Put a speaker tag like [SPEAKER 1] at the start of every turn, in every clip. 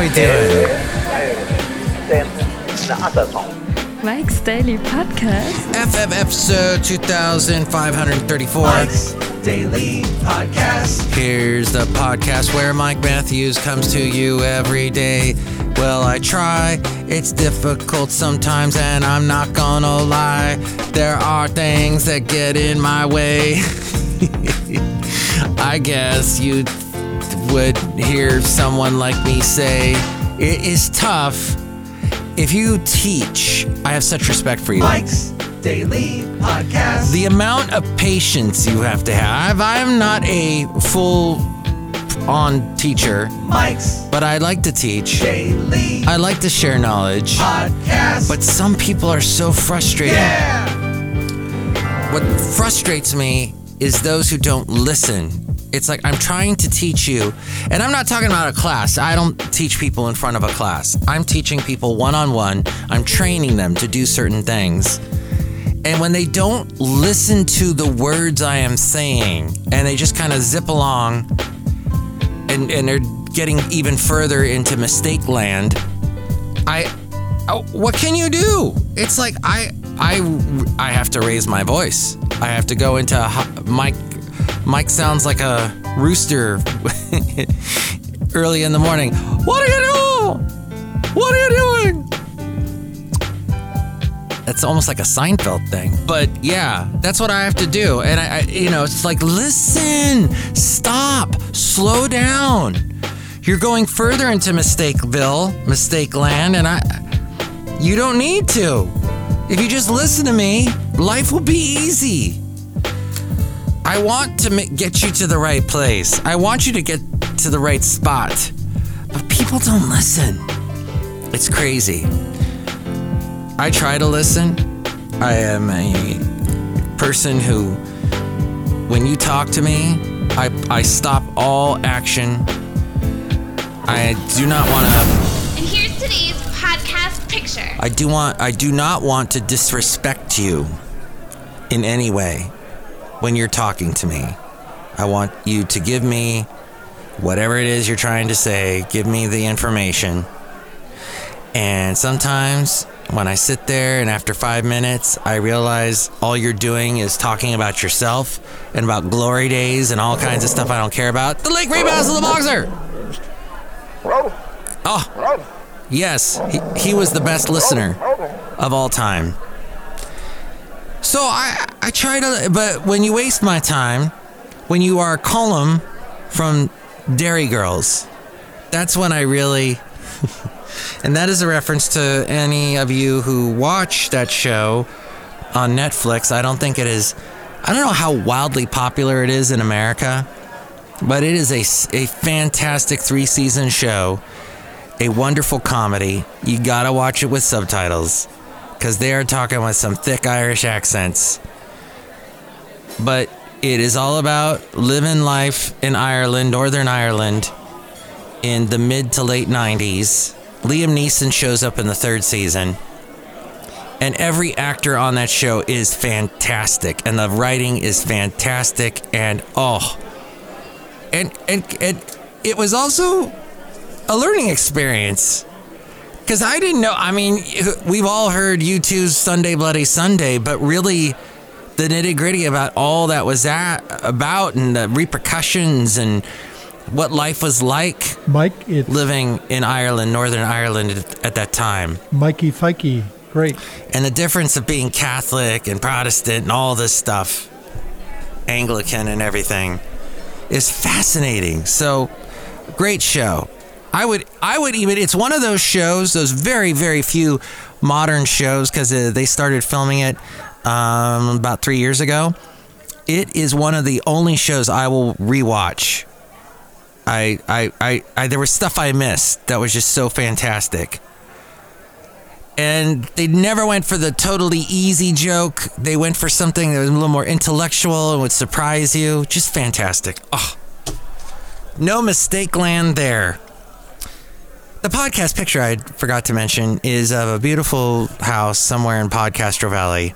[SPEAKER 1] we doing?
[SPEAKER 2] Mike's Daily Podcast.
[SPEAKER 1] FF episode 2534.
[SPEAKER 3] Mike's Daily Podcast.
[SPEAKER 1] Here's the podcast where Mike Matthews comes to you every day. Well, I try. It's difficult sometimes, and I'm not gonna lie. There are things that get in my way. I guess you would hear someone like me say, It is tough. If you teach, I have such respect for you.
[SPEAKER 3] Mike's Daily Podcast.
[SPEAKER 1] The amount of patience you have to have. I'm not a full on teacher,
[SPEAKER 3] Mike's
[SPEAKER 1] but I like to teach.
[SPEAKER 3] Daily
[SPEAKER 1] I like to share knowledge.
[SPEAKER 3] Podcast.
[SPEAKER 1] But some people are so frustrated.
[SPEAKER 3] yeah.
[SPEAKER 1] What frustrates me is those who don't listen. It's like I'm trying to teach you, and I'm not talking about a class. I don't teach people in front of a class. I'm teaching people one on one. I'm training them to do certain things. And when they don't listen to the words I am saying and they just kind of zip along and, and they're getting even further into mistake land, I, oh, what can you do? It's like I, I, I have to raise my voice. I have to go into ho- Mike. Sounds like a rooster early in the morning. What are you doing? What are you doing? That's almost like a Seinfeld thing. But yeah, that's what I have to do. And I, I you know, it's like, listen, stop, slow down. You're going further into Mistakeville, Mistake Land, and I, you don't need to. If you just listen to me, life will be easy. I want to get you to the right place. I want you to get to the right spot. But people don't listen. It's crazy. I try to listen. I am a person who, when you talk to me, I, I stop all action. I do not want to.
[SPEAKER 4] And here's today's podcast picture.
[SPEAKER 1] I do want. I do not want to disrespect you in any way when you're talking to me. I want you to give me whatever it is you're trying to say. Give me the information. And sometimes when I sit there and after five minutes, I realize all you're doing is talking about yourself and about glory days and all kinds of stuff I don't care about. The Lake Rebounds of the Boxer! Oh, yes, he, he was the best listener of all time. So I, I try to, but when you waste my time, when you are Colm from Derry Girls, that's when I really. and that is a reference to any of you who watch that show on Netflix. I don't think it is. I don't know how wildly popular it is in America, but it is a, a fantastic three season show, a wonderful comedy. You gotta watch it with subtitles because they are talking with some thick Irish accents. But it is all about living life in Ireland, Northern Ireland, in the mid to late 90s. Liam Neeson shows up in the third season. And every actor on that show is fantastic. And the writing is fantastic. And oh. And, and, and it was also a learning experience. Because I didn't know. I mean, we've all heard U2's Sunday Bloody Sunday, but really the nitty gritty about all that was that about and the repercussions and what life was like
[SPEAKER 5] Mike,
[SPEAKER 1] living in Ireland, Northern Ireland at, at that time.
[SPEAKER 5] Mikey Fikey. Great.
[SPEAKER 1] And the difference of being Catholic and Protestant and all this stuff, Anglican and everything, is fascinating. So, great show. I would, I would even. It's one of those shows, those very, very few modern shows, because uh, they started filming it um, about three years ago. It is one of the only shows I will rewatch. I, I, I, I, there was stuff I missed that was just so fantastic and they never went for the totally easy joke. They went for something that was a little more intellectual and would surprise you. Just fantastic. Oh, no mistake land there. The podcast picture I forgot to mention is of a beautiful house somewhere in Podcastro Valley.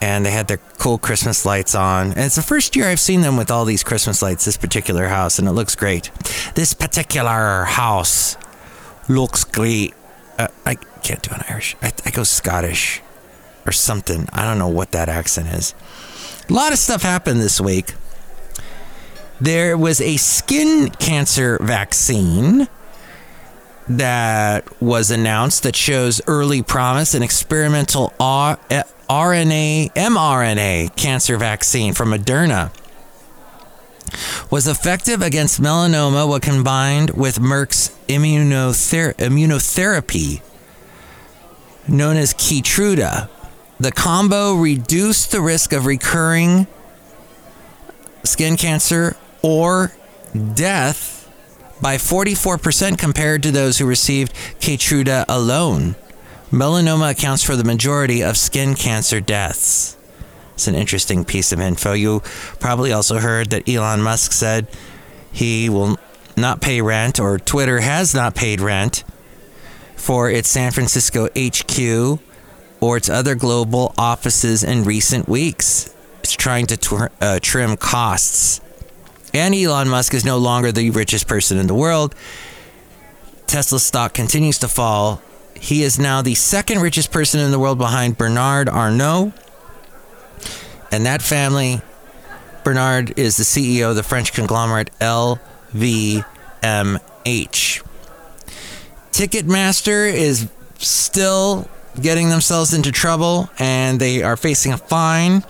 [SPEAKER 1] And they had their cool Christmas lights on. And it's the first year I've seen them with all these Christmas lights, this particular house, and it looks great. This particular house looks great. Uh, I can't do an Irish. I, I go Scottish or something. I don't know what that accent is. A lot of stuff happened this week. There was a skin cancer vaccine that was announced that shows early promise an experimental RNA eh, mRNA cancer vaccine from Moderna was effective against melanoma when combined with Merck's immunother- immunotherapy known as Keytruda. The combo reduced the risk of recurring skin cancer or death by 44% compared to those who received Keytruda alone. Melanoma accounts for the majority of skin cancer deaths. It's an interesting piece of info. You probably also heard that Elon Musk said he will not pay rent, or Twitter has not paid rent for its San Francisco HQ or its other global offices in recent weeks. It's trying to tw- uh, trim costs. And Elon Musk is no longer the richest person in the world. Tesla stock continues to fall. He is now the second richest person in the world behind Bernard Arnault. And that family, Bernard is the CEO of the French conglomerate LVMH. Ticketmaster is still getting themselves into trouble and they are facing a fine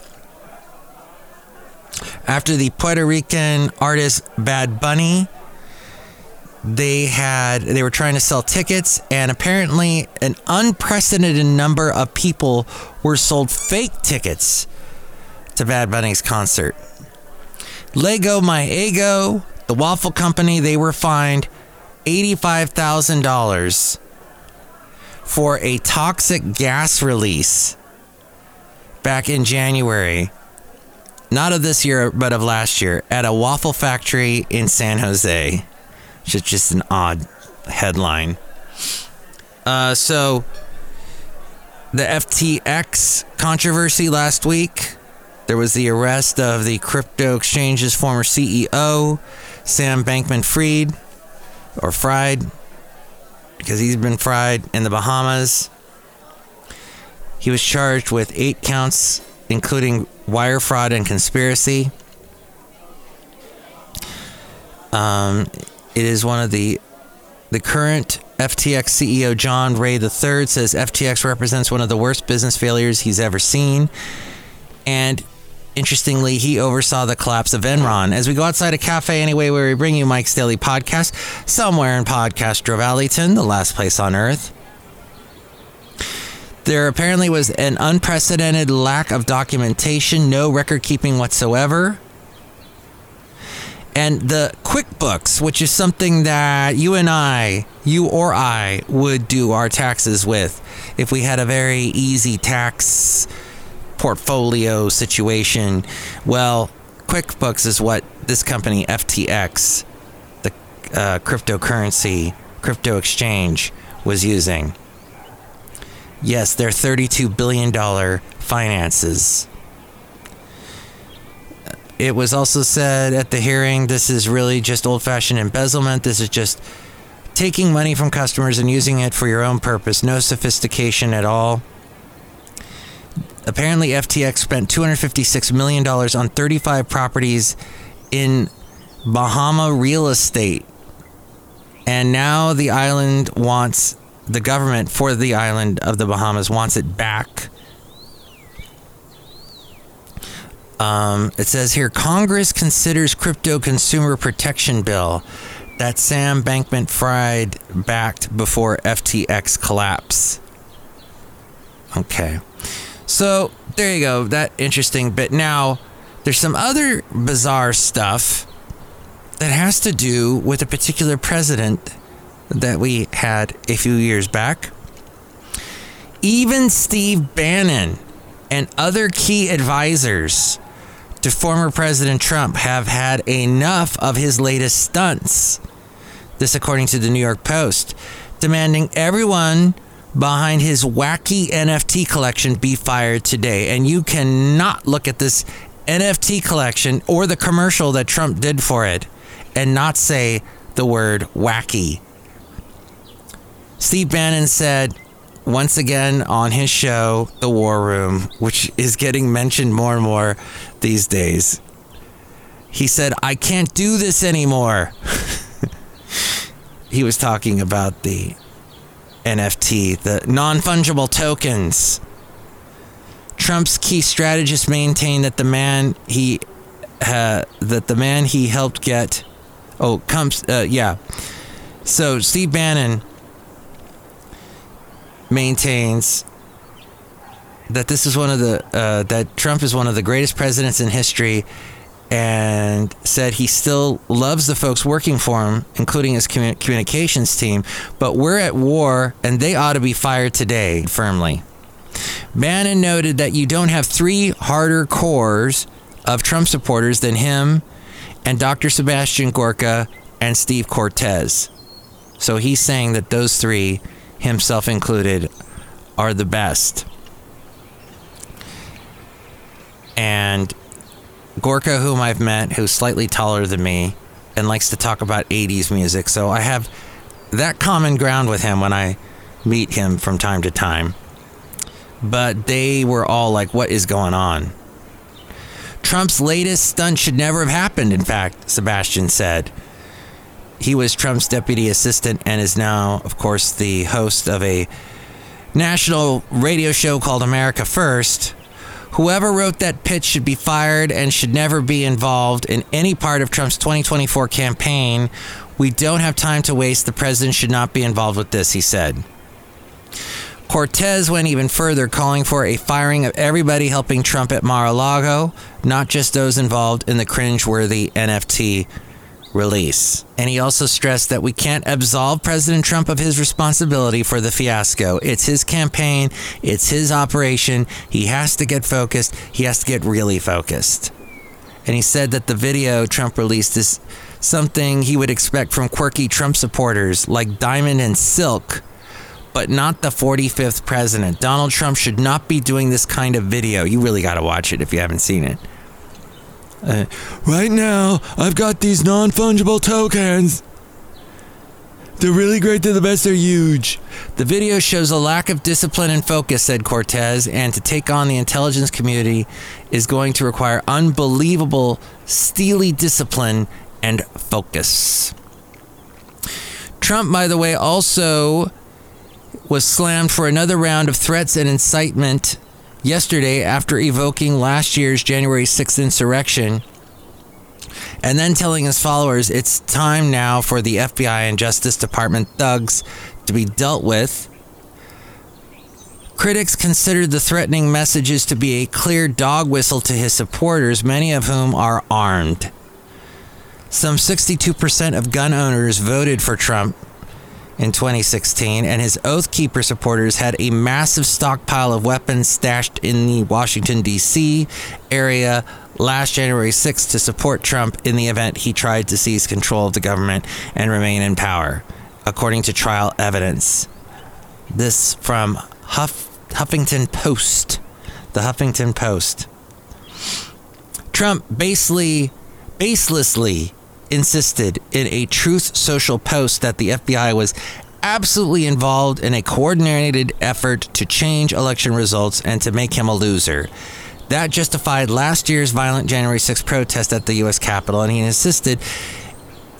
[SPEAKER 1] after the Puerto Rican artist Bad Bunny they had they were trying to sell tickets and apparently an unprecedented number of people were sold fake tickets to Bad Bunny's concert. Leggo My Eggo, the waffle company, they were fined $85,000 for a toxic gas release back in January not of this year, but of last year, at a waffle factory in San Jose. Is just an odd headline. Uh, so, the FTX controversy last week, there was the arrest of the crypto exchange's former CEO, Sam Bankman Fried, or Fried, because he's been fried in the Bahamas. He was charged with eight counts, including wire fraud and conspiracy. Um, it is one of the the current FTX CEO John Ray III says FTX represents one of the worst business failures he's ever seen, and interestingly, he oversaw the collapse of Enron. As we go outside a cafe anyway, where we bring you Mike's Daily Podcast, somewhere in Podcastro Valleyton, the last place on earth. There apparently was an unprecedented lack of documentation, no record keeping whatsoever. And the QuickBooks, which is something that you and I, you or I, would do our taxes with if we had a very easy tax portfolio situation. Well, QuickBooks is what this company, FTX, the uh, cryptocurrency, crypto exchange, was using. Yes, their $32 billion finances. It was also said at the hearing this is really just old fashioned embezzlement. This is just taking money from customers and using it for your own purpose. No sophistication at all. Apparently, FTX spent $256 million on 35 properties in Bahama real estate. And now the island wants the government for the island of the Bahamas wants it back. Um, it says here Congress considers crypto consumer protection bill that Sam Bankman Fried backed before FTX collapse. Okay. So there you go. That interesting bit. Now, there's some other bizarre stuff that has to do with a particular president that we had a few years back. Even Steve Bannon and other key advisors to former President Trump have had enough of his latest stunts. This, according to the New York Post, demanding everyone behind his wacky NFT collection be fired today. And you cannot look at this NFT collection or the commercial that Trump did for it and not say the word wacky. Steve Bannon said once again on his show, The War Room, which is getting mentioned more and more these days. He said, I can't do this anymore. he was talking about the NFT, the non fungible tokens. Trump's key strategist maintained that the man he uh, that the man he helped get oh comes uh, yeah so Steve Bannon maintains that this is one of the uh, that Trump is one of the greatest presidents in history and said he still loves the folks working for him, including his commun- communications team, but we're at war and they ought to be fired today, firmly. Bannon noted that you don't have three harder cores of Trump supporters than him and Dr. Sebastian Gorka and Steve Cortes. So he's saying that those three, himself included, are the best. And Gorka, whom I've met, who's slightly taller than me and likes to talk about 80s music. So I have that common ground with him when I meet him from time to time. But they were all like, What is going on? Trump's latest stunt should never have happened, in fact, Sebastian said. He was Trump's deputy assistant and is now, of course, the host of a national radio show called America First. Whoever wrote that pitch should be fired and should never be involved in any part of Trump's 2024 campaign. We don't have time to waste. The president should not be involved with this, he said. Cortes went even further, calling for a firing of everybody helping Trump at Mar a Lago, not just those involved in the cringeworthy NFT release. And he also stressed that we can't absolve President Trump of his responsibility for the fiasco. It's his campaign, it's his operation. He has to get focused, he has to get really focused. And he said that the video Trump released is something he would expect from quirky Trump supporters like Diamond and Silk but not the 45th president. Donald Trump should not be doing this kind of video. You really got to watch it if you haven't seen it. Uh, right now, I've got these non fungible tokens. They're really great, they're the best, they're huge. The video shows a lack of discipline and focus, said Cortes, and to take on the intelligence community is going to require unbelievable, steely discipline and focus. Trump, by the way, also was slammed for another round of threats and incitement yesterday after evoking last year's January 6th insurrection and then telling his followers it's time now for the FBI and Justice Department thugs to be dealt with. Critics considered the threatening messages to be a clear dog whistle to his supporters, many of whom are armed. Some 62% of gun owners voted for Trump in 2016, and his Oath Keeper supporters had a massive stockpile of weapons stashed in the Washington, D.C. area last January 6th to support Trump in the event he tried to seize control of the government and remain in power, according to trial evidence. This from Huff, Huffington Post. The Huffington Post. Trump basely, baselessly insisted in a Truth Social post that the FBI was absolutely involved in a coordinated effort to change election results and to make him a loser. That justified last year's violent January 6th protest at the U.S. Capitol, and he insisted,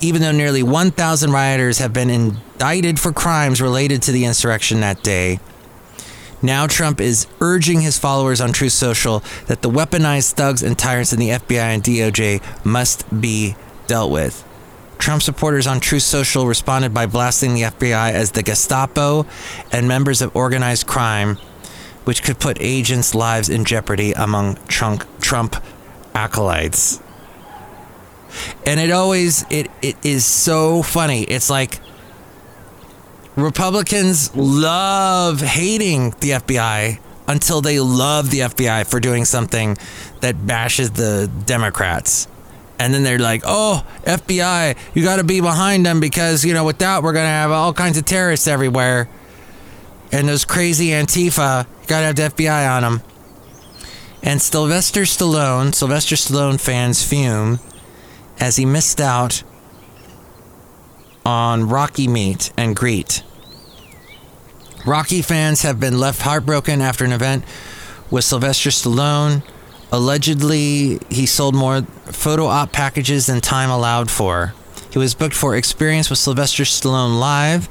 [SPEAKER 1] even though nearly 1,000 rioters have been indicted for crimes related to the insurrection that day, now Trump is urging his followers on Truth Social that the weaponized thugs and tyrants in the FBI and DOJ must be dealt with. Trump supporters on Truth Social responded by blasting the FBI as the Gestapo and members of organized crime, which could put agents' lives in jeopardy among Trump, Trump acolytes. And it always it it is so funny. It's like Republicans love hating the FBI until they love the FBI for doing something that bashes the Democrats and then they're like, "Oh, FBI, you got to be behind them because you know without we're gonna have all kinds of terrorists everywhere." And those crazy Antifa, gotta have the FBI on them. And Sylvester Stallone, Sylvester Stallone fans fume as he missed out on Rocky Meet and Greet. Rocky fans have been left heartbroken after an event with Sylvester Stallone. Allegedly, he sold more photo op packages than time allowed for. He was booked for Experience with Sylvester Stallone Live,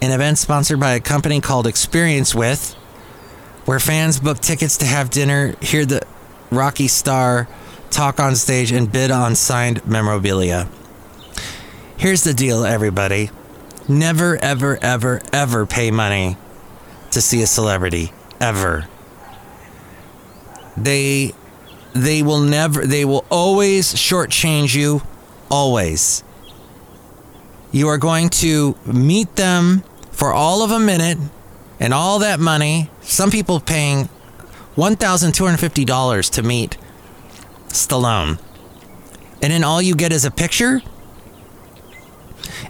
[SPEAKER 1] an event sponsored by a company called Experience With, where fans book tickets to have dinner, hear the Rocky star talk on stage, and bid on signed memorabilia. Here's the deal, everybody. Never, ever, ever, ever pay money to see a celebrity. Ever. They they will never they will always shortchange you. Always. You are going to meet them for all of a minute and all that money. Some people paying $1,250 to meet Stallone. And then all you get is a picture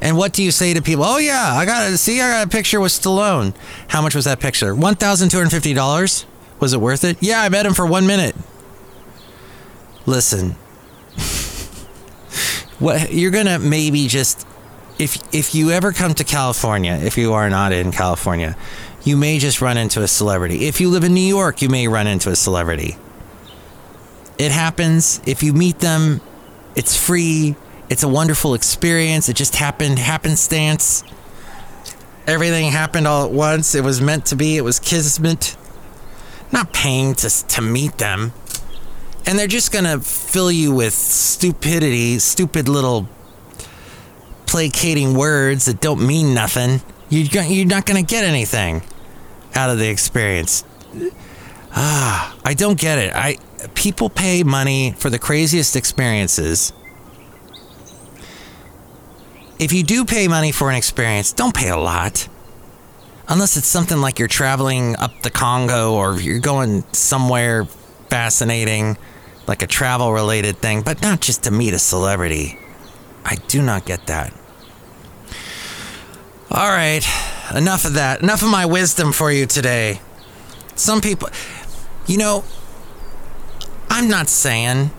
[SPEAKER 1] and what do you say to people? Oh yeah, I got see. I got a picture with Stallone. How much was that picture? One thousand two hundred fifty dollars. Was it worth it? Yeah, I met him for one minute. Listen, what you're gonna maybe just if if you ever come to California, if you are not in California, you may just run into a celebrity. If you live in New York, you may run into a celebrity. It happens. If you meet them, it's free. It's a wonderful experience. It just happened happenstance. Everything happened all at once. It was meant to be. It was kismet. Not paying to to meet them. And they're just going to fill you with stupidity, stupid little placating words that don't mean nothing. You're, you're not going to get anything out of the experience. Ah, I don't get it. I people pay money for the craziest experiences if you do pay money for an experience, don't pay a lot. Unless it's something like you're traveling up the Congo or you're going somewhere fascinating, like a travel related thing, but not just to meet a celebrity. I do not get that. All right, enough of that. Enough of my wisdom for you today. Some people, you know, I'm not saying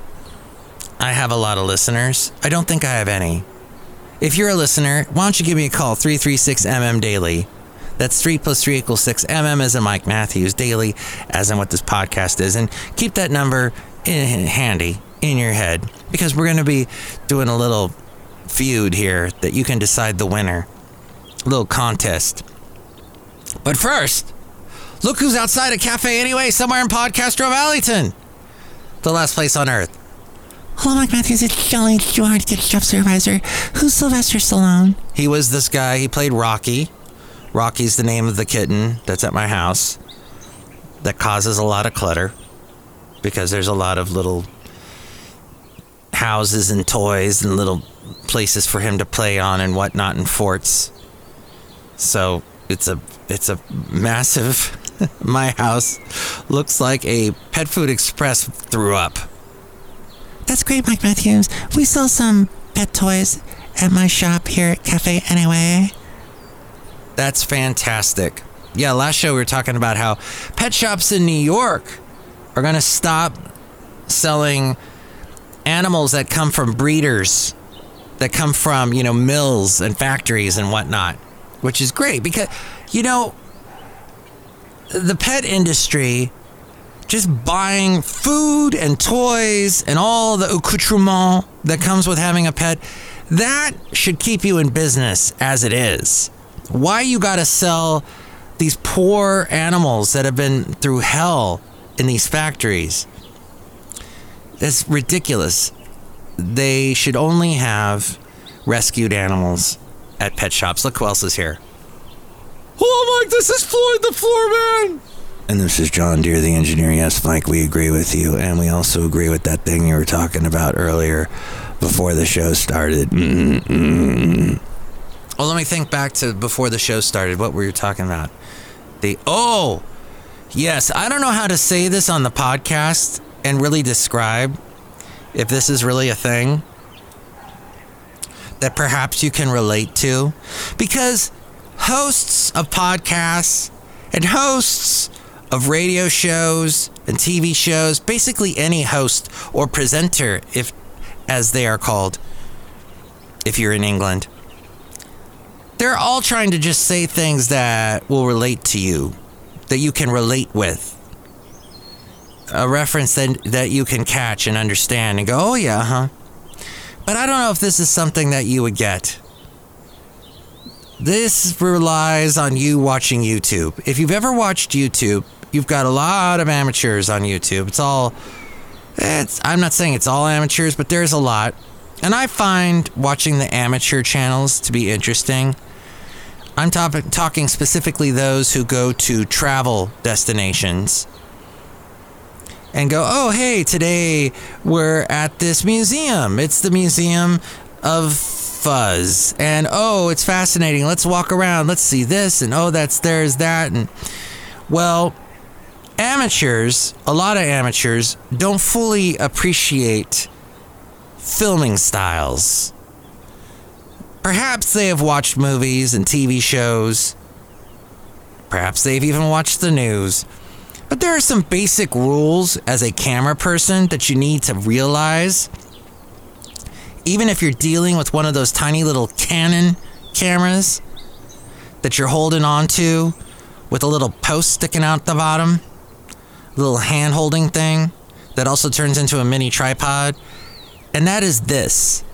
[SPEAKER 1] I have a lot of listeners. I don't think I have any. If you're a listener, why don't you give me a call, 336MM Daily. That's 3 plus 3 equals 6. MM as in Mike Matthews, daily as in what this podcast is. And keep that number in, handy in your head because we're going to be doing a little feud here that you can decide the winner. A little contest. But first, look who's outside a cafe anyway, somewhere in Podcastro Valleyton. The last place on earth.
[SPEAKER 6] Hello, Mike Matthews. It's Jolly George, Get Chef Supervisor. Who's Sylvester Stallone?
[SPEAKER 1] He was this guy. He played Rocky. Rocky's the name of the kitten that's at my house that causes a lot of clutter because there's a lot of little houses and toys and little places for him to play on and whatnot and forts. So it's a it's a massive. my house looks like a Pet Food Express threw up.
[SPEAKER 6] That's great, Mike Matthews. We sell some pet toys at my shop here at Cafe Anyway.
[SPEAKER 1] That's fantastic. Yeah, last show we were talking about how pet shops in New York are going to stop selling animals that come from breeders, that come from, you know, mills and factories and whatnot, which is great because, you know, the pet industry just buying food and toys and all the accoutrement that comes with having a pet, that should keep you in business as it is. Why you got to sell these poor animals that have been through hell in these factories? That's ridiculous. They should only have rescued animals at pet shops. Look who else is here. Oh, Mike, this is Floyd the Floor Man. And this is John Deer, the engineer. Yes, Mike, we agree with you. And we also agree with that thing you were talking about earlier before the show started. Mm-mm. Well, let me think back to before the show started. What were you talking about? The, oh, yes. I don't know how to say this on the podcast and really describe if this is really a thing that perhaps you can relate to. Because hosts of podcasts and hosts of radio shows and TV shows, basically any host or presenter, if as they are called, if you're in England. They're all trying to just say things that will relate to you, that you can relate with. A reference that, that you can catch and understand and go, oh, yeah, huh? But I don't know if this is something that you would get. This relies on you watching YouTube. If you've ever watched YouTube, you've got a lot of amateurs on YouTube. It's all, it's, I'm not saying it's all amateurs, but there's a lot. And I find watching the amateur channels to be interesting. I'm top- talking specifically those who go to travel destinations and go, oh, hey, today we're at this museum. It's the Museum of Fuzz. And oh, it's fascinating. Let's walk around. Let's see this. And oh, that's there's that. And well, amateurs, a lot of amateurs, don't fully appreciate filming styles. Perhaps they have watched movies and TV shows. Perhaps they've even watched the news. But there are some basic rules as a camera person that you need to realize. Even if you're dealing with one of those tiny little Canon cameras that you're holding onto with a little post sticking out the bottom, little hand holding thing that also turns into a mini tripod. And that is this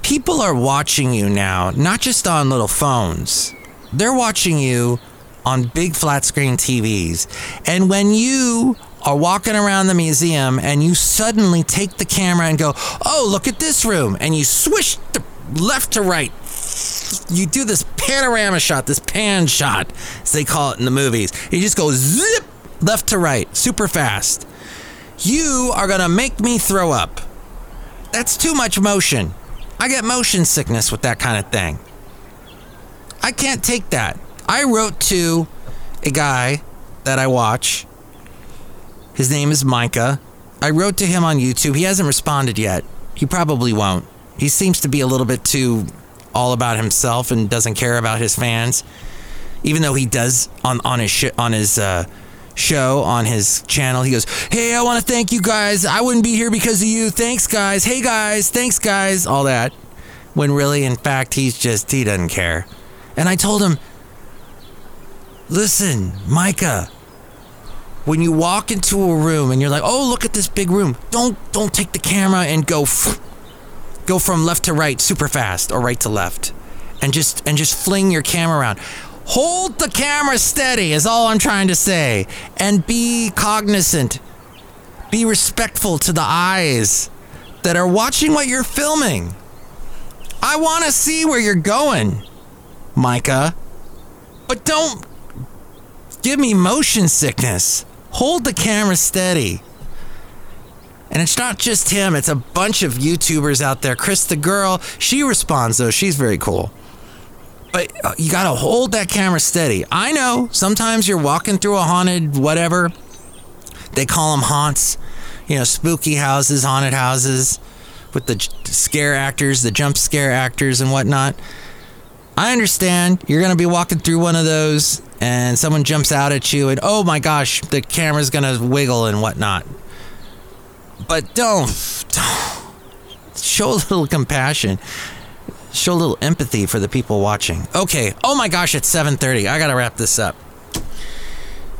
[SPEAKER 1] people are watching you now, not just on little phones, they're watching you on big flat screen TVs. And when you are walking around the museum and you suddenly take the camera and go, oh, look at this room, and you swish the left to right. You do this panorama shot, this pan shot, as they call it in the movies. You just go zip left to right, super fast. You are gonna make me throw up. That's too much motion. I get motion sickness with that kind of thing. I can't take that. I wrote to a guy that I watch. His name is Micah. I wrote to him on YouTube. He hasn't responded yet. He probably won't. He seems to be a little bit too all about himself and doesn't care about his fans. Even though he does on on his sh- on his uh, show on his channel, he goes, "Hey, I want to thank you guys. I wouldn't be here because of you. Thanks, guys. Hey, guys. Thanks, guys. All that." When really, in fact, he's just he doesn't care. And I told him, Listen, Micah, when you walk into a room and you're like, "Oh, look at this big room." Don't don't take the camera and go go from left to right super fast or right to left. And just and just fling your camera around. Hold the camera steady is all I'm trying to say and be cognizant. Be respectful to the eyes that are watching what you're filming. I want to see where you're going, Micah. But don't give me motion sickness. Hold the camera steady. And it's not just him, it's a bunch of YouTubers out there. Chris the girl, she responds though. She's very cool. But uh, you got to hold that camera steady. I know sometimes you're walking through a haunted whatever. They call them haunts, you know, spooky houses, haunted houses with the scare actors, the jump scare actors, and whatnot. I understand you're going to be walking through one of those and someone jumps out at you, and oh my gosh, the camera's going to wiggle and whatnot. But don't, don't show a little compassion. Show a little empathy for the people watching. Okay. Oh my gosh, it's 7:30. I got to wrap this up.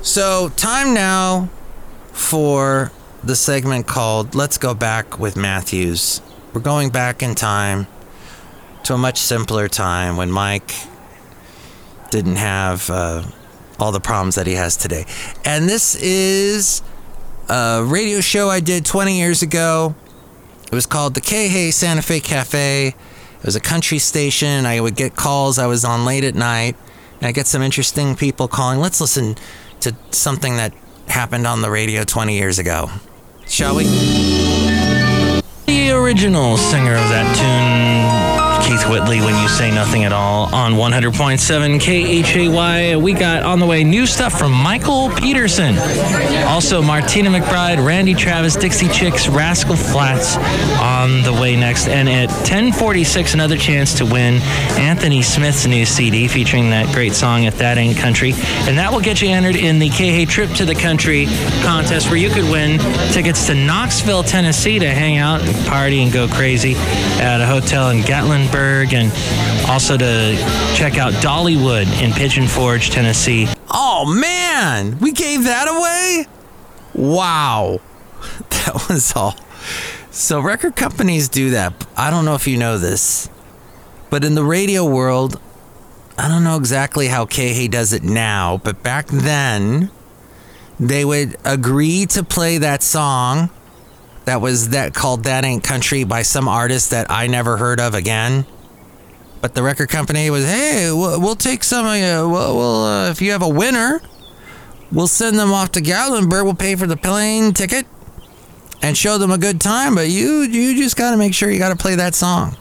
[SPEAKER 1] So, time now for the segment called Let's Go Back with Matthews. We're going back in time to a much simpler time when Mike didn't have uh, all the problems that he has today. And this is a radio show I did 20 years ago. It was called the K Santa Fe Cafe. It was a country station. I would get calls. I was on late at night. And I get some interesting people calling. Let's listen to something that happened on the radio 20 years ago. Shall we? The original singer of that tune Keith Whitley when you say nothing at all on 100.7 KHAY. We got on the way new stuff from Michael Peterson. Also, Martina McBride, Randy Travis, Dixie Chicks, Rascal Flatts on the way next. And at 1046, another chance to win Anthony Smith's new CD featuring that great song, If That Ain't Country. And that will get you entered in the KH Trip to the Country contest where you could win tickets to Knoxville, Tennessee to hang out and party and go crazy at a hotel in Gatlinburg
[SPEAKER 7] And also to check out Dollywood in Pigeon Forge, Tennessee.
[SPEAKER 1] Oh man, we gave that away? Wow. That was all. So record companies do that. I don't know if you know this, but in the radio world, I don't know exactly how KH does it now, but back then they would agree to play that song that was that called That Ain't Country by some artist that I never heard of again. But the record company was, hey, we'll, take some of you. We'll, we'll uh, if you have a winner, we'll send them off to Gatlinburg. We'll pay for the plane ticket and show them a good time. But you, you just got to make sure you got to play that song.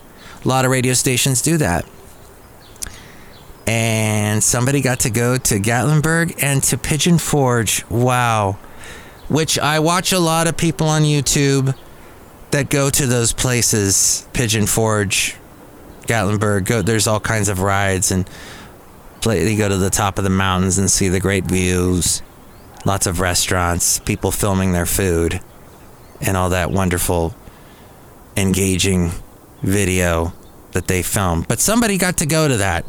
[SPEAKER 1] A lot of radio stations do that. And somebody got to go to Gatlinburg and to Pigeon Forge. Wow. Which I watch a lot of people on YouTube that go to those places, Pigeon Forge, Gatlinburg. Go, there's all kinds of rides and play, they go to the top of the mountains and see the great views. Lots of restaurants, people filming their food, and all that wonderful, engaging video that they film. But somebody got to go to that.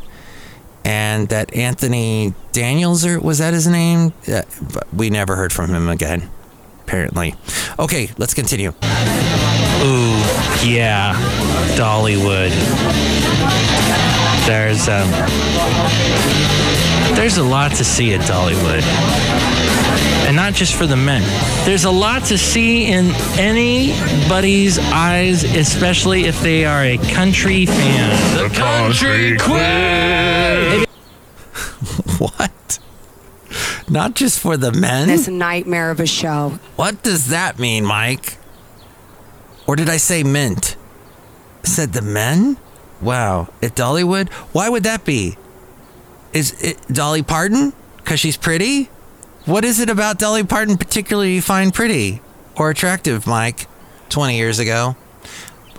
[SPEAKER 1] And that Anthony Daniels, or was that his name? Uh, we never heard from him again, apparently. Okay, let's continue.
[SPEAKER 7] Ooh, yeah, Dollywood. There's um, there's a lot to see at Dollywood, and not just for the men. There's a lot to see in anybody's eyes, especially if they are a country fan. The country queen.
[SPEAKER 1] What? Not just for the men?
[SPEAKER 8] It's a nightmare of a show.
[SPEAKER 1] What does that mean, Mike? Or did I say mint? Said the men? Wow. At Dollywood? Why would that be? Is it Dolly Parton? Because she's pretty? What is it about Dolly Parton particularly you find pretty or attractive, Mike? 20 years ago.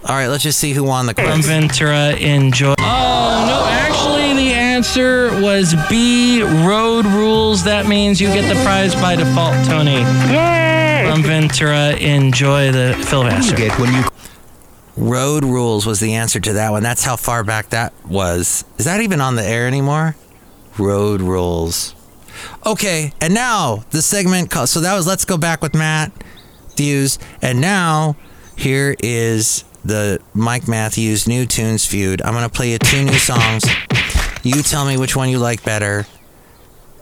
[SPEAKER 1] All right, let's just see who won the
[SPEAKER 7] From
[SPEAKER 1] quiz.
[SPEAKER 7] Ventura, enjoy. Oh no! Actually, the answer was B. Road rules. That means you get the prize by default, Tony. From Ventura, enjoy the filibuster.
[SPEAKER 1] Road Rules was the answer to that one. That's how far back that was. Is that even on the air anymore? Road Rules. Okay, and now the segment called. So that was Let's Go Back with Matt Matthews. And now here is the Mike Matthews New Tunes Feud. I'm going to play you two new songs. You tell me which one you like better.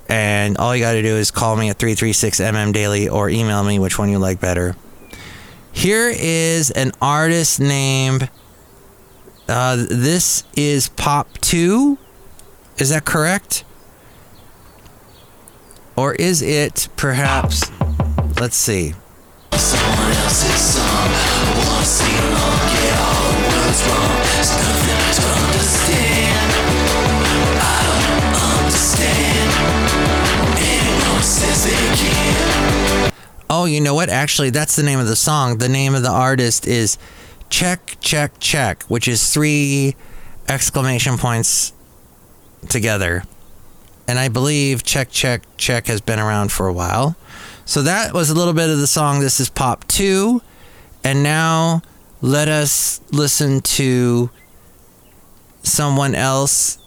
[SPEAKER 1] And all you got to do is call me at 336MM Daily or email me which one you like better. Here is an artist named. Uh, this is Pop 2. Is that correct? Or is it perhaps. Let's see. Oh, you know what? Actually, that's the name of the song. The name of the artist is Check, Check, Check, which is three exclamation points together. And I believe Check, Check, Check has been around for a while. So that was a little bit of the song. This is Pop 2. And now let us listen to someone else.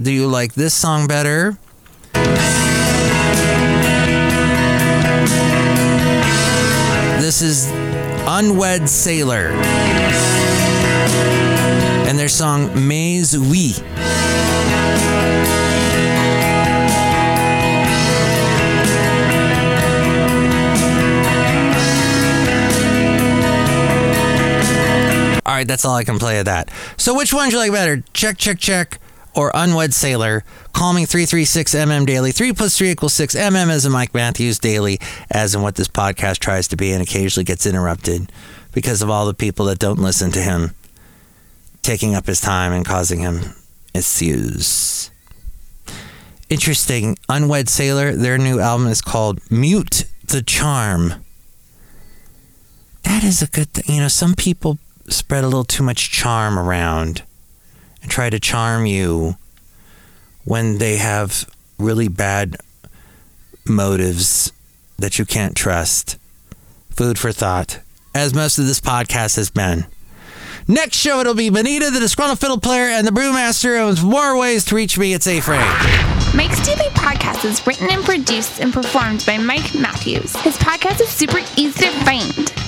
[SPEAKER 1] Do you like this song better? This is Unwed Sailor. And their song Mais Oui. Right, that's all I can play of that. So, which one do you like better? Check, check, check, or Unwed Sailor? Me 336 MM Daily. 3 plus 3 equals 6. MM as in Mike Matthews Daily, as in what this podcast tries to be and occasionally gets interrupted because of all the people that don't listen to him taking up his time and causing him issues. Interesting. Unwed Sailor, their new album is called Mute the Charm. That is a good thing. You know, some people spread a little too much charm around and try to charm you when they have really bad motives that you can't trust. Food for thought, as most of this podcast has been. Next show, it'll be Benita, the disgruntled fiddle player, and the brewmaster. With more ways to reach me, at A-Frame.
[SPEAKER 4] Mike's Daily Podcast is written and produced and performed by Mike Matthews. His podcast is super easy to find.